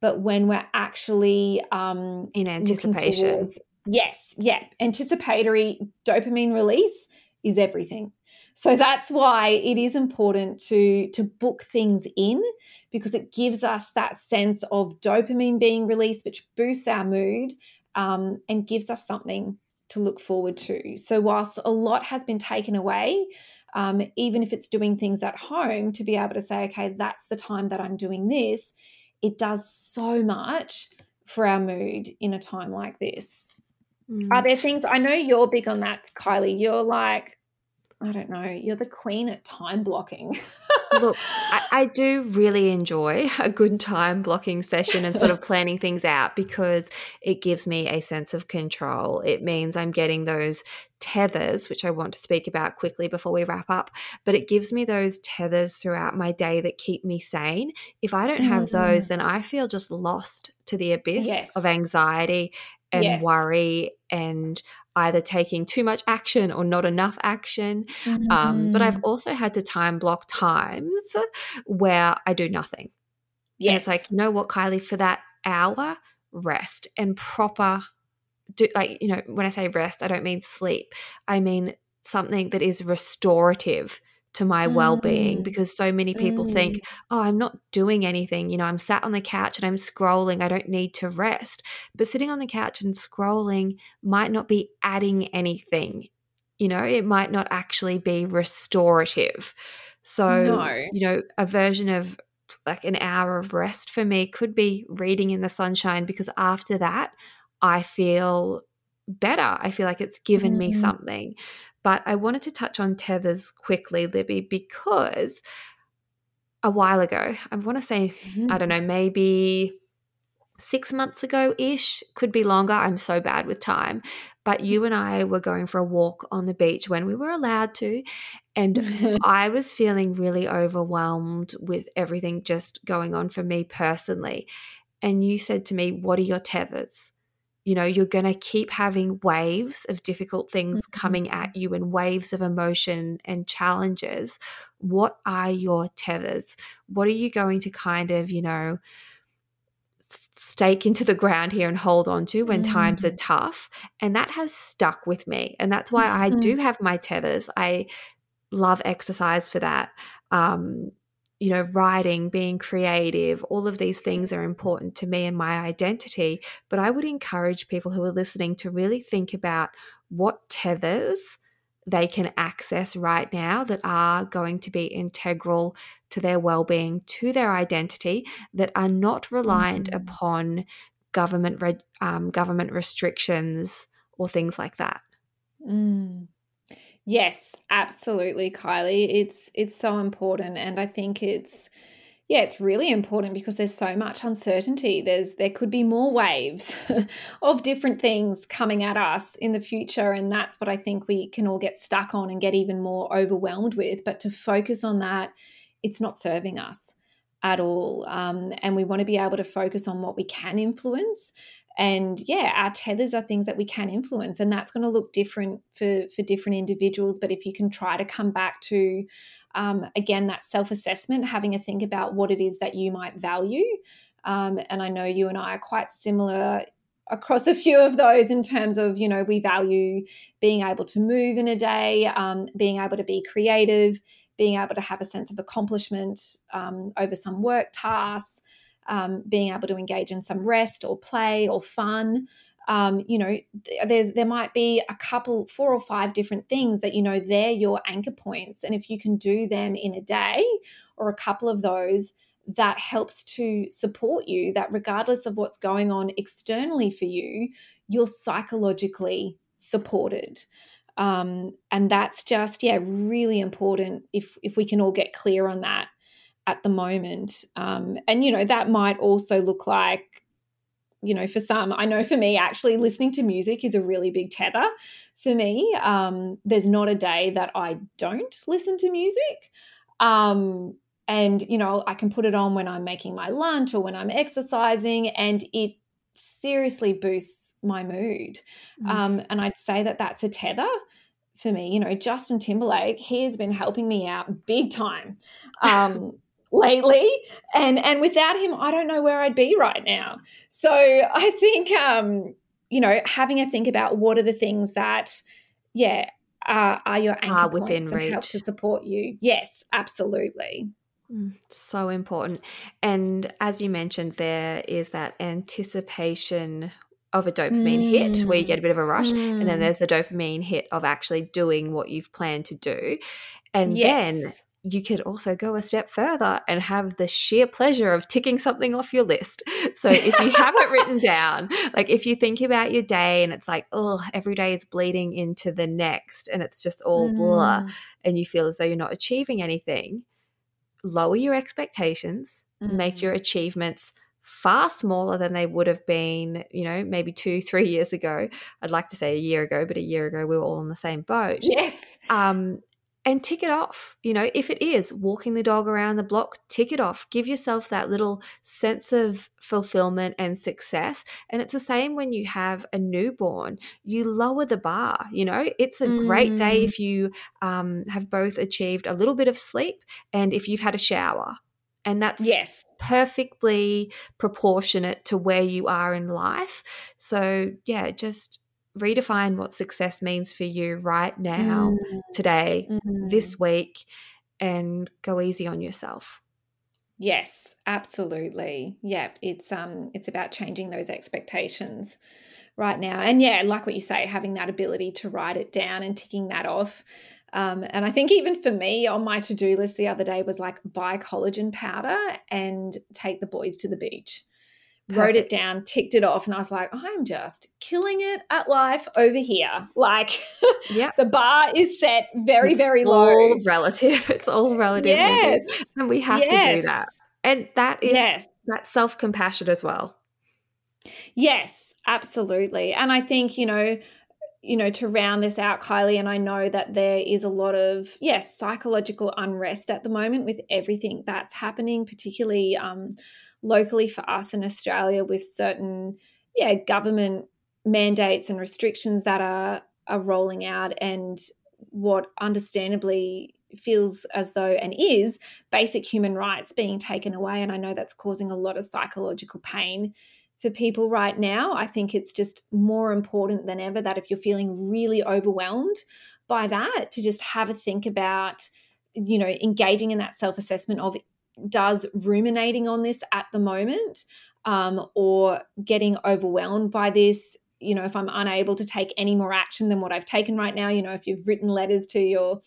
but when we're actually um, in anticipation. Towards, yes, yeah, anticipatory dopamine release is everything. So that's why it is important to to book things in because it gives us that sense of dopamine being released, which boosts our mood um, and gives us something to look forward to. So whilst a lot has been taken away, um, even if it's doing things at home, to be able to say, okay, that's the time that I'm doing this, it does so much for our mood in a time like this. Mm. Are there things I know you're big on that, Kylie? You're like, I don't know, you're the queen at time blocking. Look, I, I, do really enjoy a good time blocking session and sort of planning things out because it gives me a sense of control. It means I'm getting those tethers, which I want to speak about quickly before we wrap up, but it gives me those tethers throughout my day that keep me sane. If I don't have mm-hmm. those, then I feel just lost to the abyss yes. of anxiety and yes. worry and either taking too much action or not enough action. Mm-hmm. Um, but I've mm-hmm. also had to time block times where I do nothing. Yes. And it's like, you know what, Kylie, for that hour, rest and proper do like, you know, when I say rest, I don't mean sleep. I mean something that is restorative to my mm. well-being because so many people mm. think oh i'm not doing anything you know i'm sat on the couch and i'm scrolling i don't need to rest but sitting on the couch and scrolling might not be adding anything you know it might not actually be restorative so no. you know a version of like an hour of rest for me could be reading in the sunshine because after that i feel better i feel like it's given mm. me something but I wanted to touch on tethers quickly, Libby, because a while ago, I want to say, mm-hmm. I don't know, maybe six months ago ish, could be longer. I'm so bad with time. But you and I were going for a walk on the beach when we were allowed to. And I was feeling really overwhelmed with everything just going on for me personally. And you said to me, What are your tethers? You know you're going to keep having waves of difficult things mm-hmm. coming at you and waves of emotion and challenges. What are your tethers? What are you going to kind of you know stake into the ground here and hold on to when mm. times are tough? And that has stuck with me and that's why i do have my tethers. I love exercise for that. Um, you know, writing, being creative, all of these things are important to me and my identity. But I would encourage people who are listening to really think about what tethers they can access right now that are going to be integral to their well-being, to their identity, that are not reliant mm-hmm. upon government um, government restrictions or things like that. Mm. Yes, absolutely, Kylie. It's it's so important and I think it's yeah, it's really important because there's so much uncertainty. There's there could be more waves of different things coming at us in the future and that's what I think we can all get stuck on and get even more overwhelmed with, but to focus on that it's not serving us at all. Um, and we want to be able to focus on what we can influence and yeah our tethers are things that we can influence and that's going to look different for for different individuals. But if you can try to come back to um, again that self-assessment having a think about what it is that you might value um, and i know you and i are quite similar across a few of those in terms of you know we value being able to move in a day um, being able to be creative being able to have a sense of accomplishment um, over some work tasks um, being able to engage in some rest or play or fun. Um, you know there's there might be a couple four or five different things that you know they're your anchor points. And if you can do them in a day or a couple of those that helps to support you that regardless of what's going on externally for you you're psychologically supported. Um, and that's just yeah really important if if we can all get clear on that at the moment um, and you know that might also look like you know for some i know for me actually listening to music is a really big tether for me um, there's not a day that i don't listen to music um, and, you know, I can put it on when I'm making my lunch or when I'm exercising, and it seriously boosts my mood. Mm. Um, and I'd say that that's a tether for me. You know, Justin Timberlake, he has been helping me out big time. Um, lately and and without him i don't know where i'd be right now so i think um you know having a think about what are the things that yeah uh, are your anchor are within points reach. and help to support you yes absolutely Mm, so important. And as you mentioned, there is that anticipation of a dopamine mm. hit where you get a bit of a rush. Mm. And then mm. there's the dopamine hit of actually doing what you've planned to do. And yes. then you could also go a step further and have the sheer pleasure of ticking something off your list. So if you have it written down, like if you think about your day and it's like, oh, every day is bleeding into the next and it's just all mm. blah, and you feel as though you're not achieving anything, lower your expectations, mm-hmm. make your achievements far smaller than they would have been, you know, maybe two, three years ago. I'd like to say a year ago, but a year ago we were all in the same boat. Yes. Um, and tick it off. You know, if it is walking the dog around the block, tick it off. Give yourself that little sense of fulfillment and success. And it's the same when you have a newborn. You lower the bar. You know, it's a mm. great day mm. if you um, have both achieved a little bit of sleep and if you've had a shower. And that's yes perfectly proportionate to where you are in life. So yeah, just redefine what success means for you right now, mm. today, mm-hmm. this week, and go easy on yourself. Yes, absolutely. Yeah, it's um it's about changing those expectations right now. And yeah, like what you say, having that ability to write it down and ticking that off. Um, and I think even for me on my to do list the other day was like buy collagen powder and take the boys to the beach. Perfect. wrote it down, ticked it off, and I was like, I'm just killing it at life over here. Like, yeah, the bar is set very, it's very low. All relative. It's all relative. Yes, and we have yes. to do that. And that is yes. that self compassion as well. Yes, absolutely. And I think you know you know, to round this out, Kylie, and I know that there is a lot of, yes, psychological unrest at the moment with everything that's happening, particularly um, locally for us in Australia with certain yeah government mandates and restrictions that are are rolling out and what understandably feels as though and is basic human rights being taken away and I know that's causing a lot of psychological pain for people right now. I think it's just more important than ever that if you're feeling really overwhelmed by that to just have a think about you know engaging in that self-assessment of does ruminating on this at the moment um, or getting overwhelmed by this you know if i'm unable to take any more action than what i've taken right now you know if you've written letters to your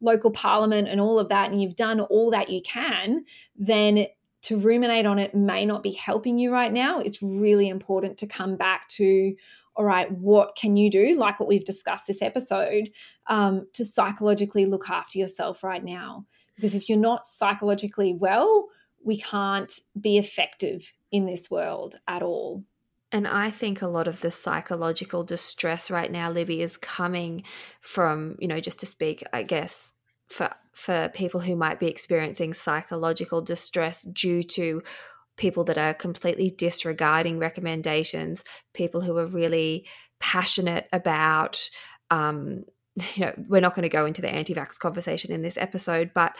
local parliament and all of that and you've done all that you can then to ruminate on it may not be helping you right now. It's really important to come back to all right what can you do? like what we've discussed this episode um, to psychologically look after yourself right now because if you're not psychologically well, we can't be effective in this world at all. And I think a lot of the psychological distress right now, Libby, is coming from, you know, just to speak, I guess, for for people who might be experiencing psychological distress due to people that are completely disregarding recommendations, people who are really passionate about um, you know, we're not going to go into the anti vax conversation in this episode, but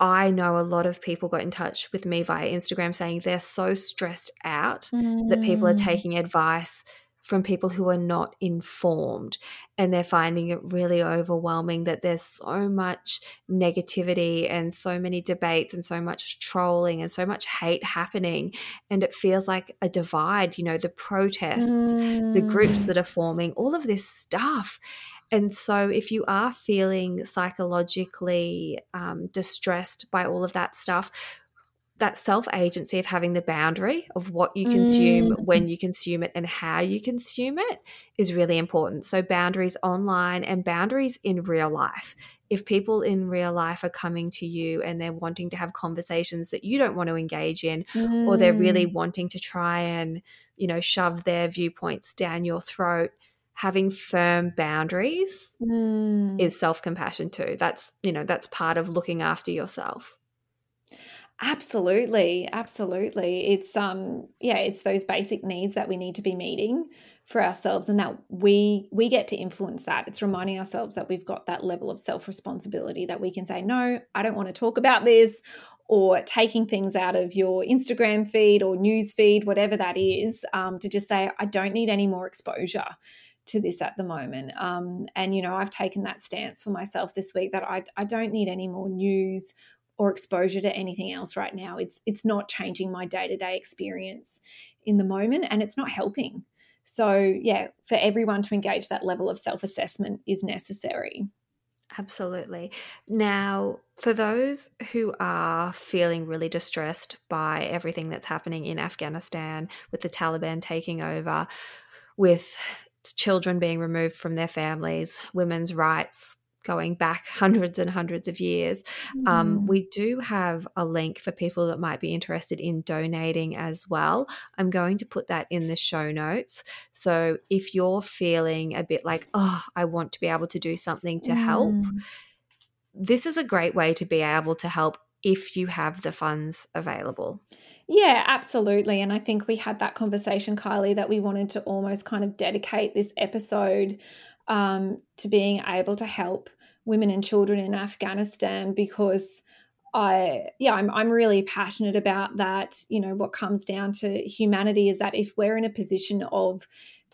I know a lot of people got in touch with me via Instagram saying they're so stressed out mm. that people are mm. taking advice from people who are not informed and they're finding it really overwhelming that there's so much negativity and so many debates and so much trolling and so much hate happening and it feels like a divide you know the protests mm. the groups mm. that are forming all of this stuff and so, if you are feeling psychologically um, distressed by all of that stuff, that self agency of having the boundary of what you consume, mm. when you consume it, and how you consume it is really important. So, boundaries online and boundaries in real life. If people in real life are coming to you and they're wanting to have conversations that you don't want to engage in, mm. or they're really mm. wanting to try and, you know, shove their viewpoints down your throat, having firm boundaries mm. is self-compassion too. That's you know that's part of looking after yourself. Absolutely absolutely. It's um yeah it's those basic needs that we need to be meeting for ourselves and that we we get to influence that. It's reminding ourselves that we've got that level of self responsibility that we can say no i don't want to talk about this or taking things out of your instagram feed or news feed whatever that is um, to just say i don't need any more exposure to this at the moment. Um, and, you know, I've taken that stance for myself this week that I, I don't need any more news or exposure to anything else right now. It's it's not changing my day-to-day experience in the moment and it's not helping. So, yeah, for everyone to engage that level of self-assessment is necessary. Absolutely. Now, for those who are feeling really distressed by everything that's happening in Afghanistan with the Taliban taking over, with children being removed from their families, women's rights going back hundreds and hundreds of years. Mm. Um, we do have a link for people that might be interested in donating as well. I'm going to put that in the show notes. So if you're feeling a bit like, oh, I want to be able to do something to mm. help, this is a great way to be able to help if you have the funds available. Yeah, absolutely. And I think we had that conversation, Kylie, that we wanted to almost kind of dedicate this episode um, to being able to help women and children in Afghanistan because I yeah I'm I'm really passionate about that you know what comes down to humanity is that if we're in a position of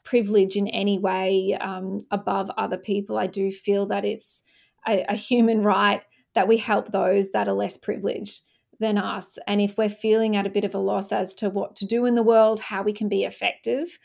privilege in any way um, above other people I do feel that it's a, a human right that we help those that are less privileged than us. And if we're feeling at a bit of a loss as to what to do in the world, how we can be effective,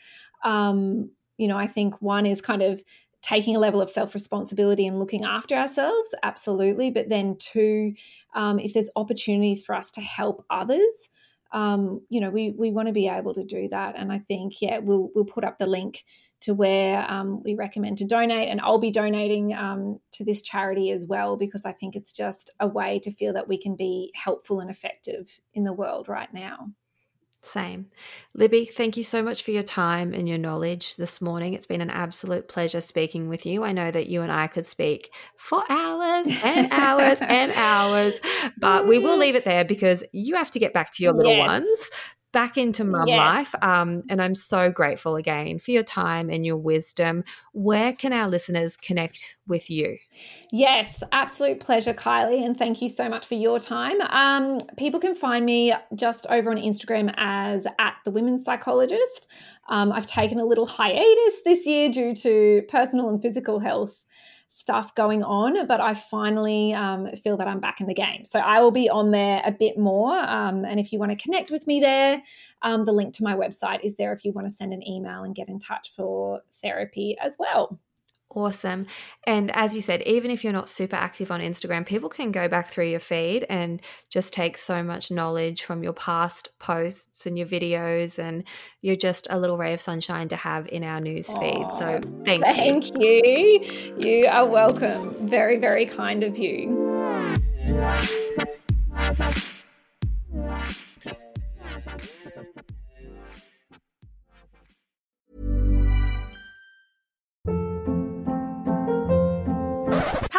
um, you know, I think one is kind of taking a level of self responsibility and looking after ourselves, absolutely. But then, two, um, if there's opportunities for us to help others, um, you know, we we want to be able to do that. And I think, yeah, we'll we'll put up the link to where um, we recommend to donate. And I'll be donating um, to this charity as well because I think it's just a way to feel that we can be helpful and effective in the world right now. Same. Libby, thank you so much for your time and your knowledge this morning. It's been an absolute pleasure speaking with you. I know that you and I could speak for hours and hours and hours, but we will leave it there because you have to get back to your little yes. ones back into mum yes. life. Um, and I'm so grateful again for your time and your wisdom. Where can our listeners connect with you? Yes, absolute pleasure, Kylie. And thank you so much for your time. Um, people can find me just over on Instagram as at the women's psychologist. Um, I've taken a little hiatus this year due to personal and physical health stuff going on, but I finally um, feel that I'm back in the game. So I will be on there a bit more. Um, and if you want to connect with me there, um, the link to my website is there if you want to send an email and get in touch for therapy as well. Awesome. And as you said, even if you're not super active on Instagram, people can go back through your feed and just take so much knowledge from your past posts and your videos. And you're just a little ray of sunshine to have in our news feed. So thank, thank you. Thank you. You are welcome. Very, very kind of you.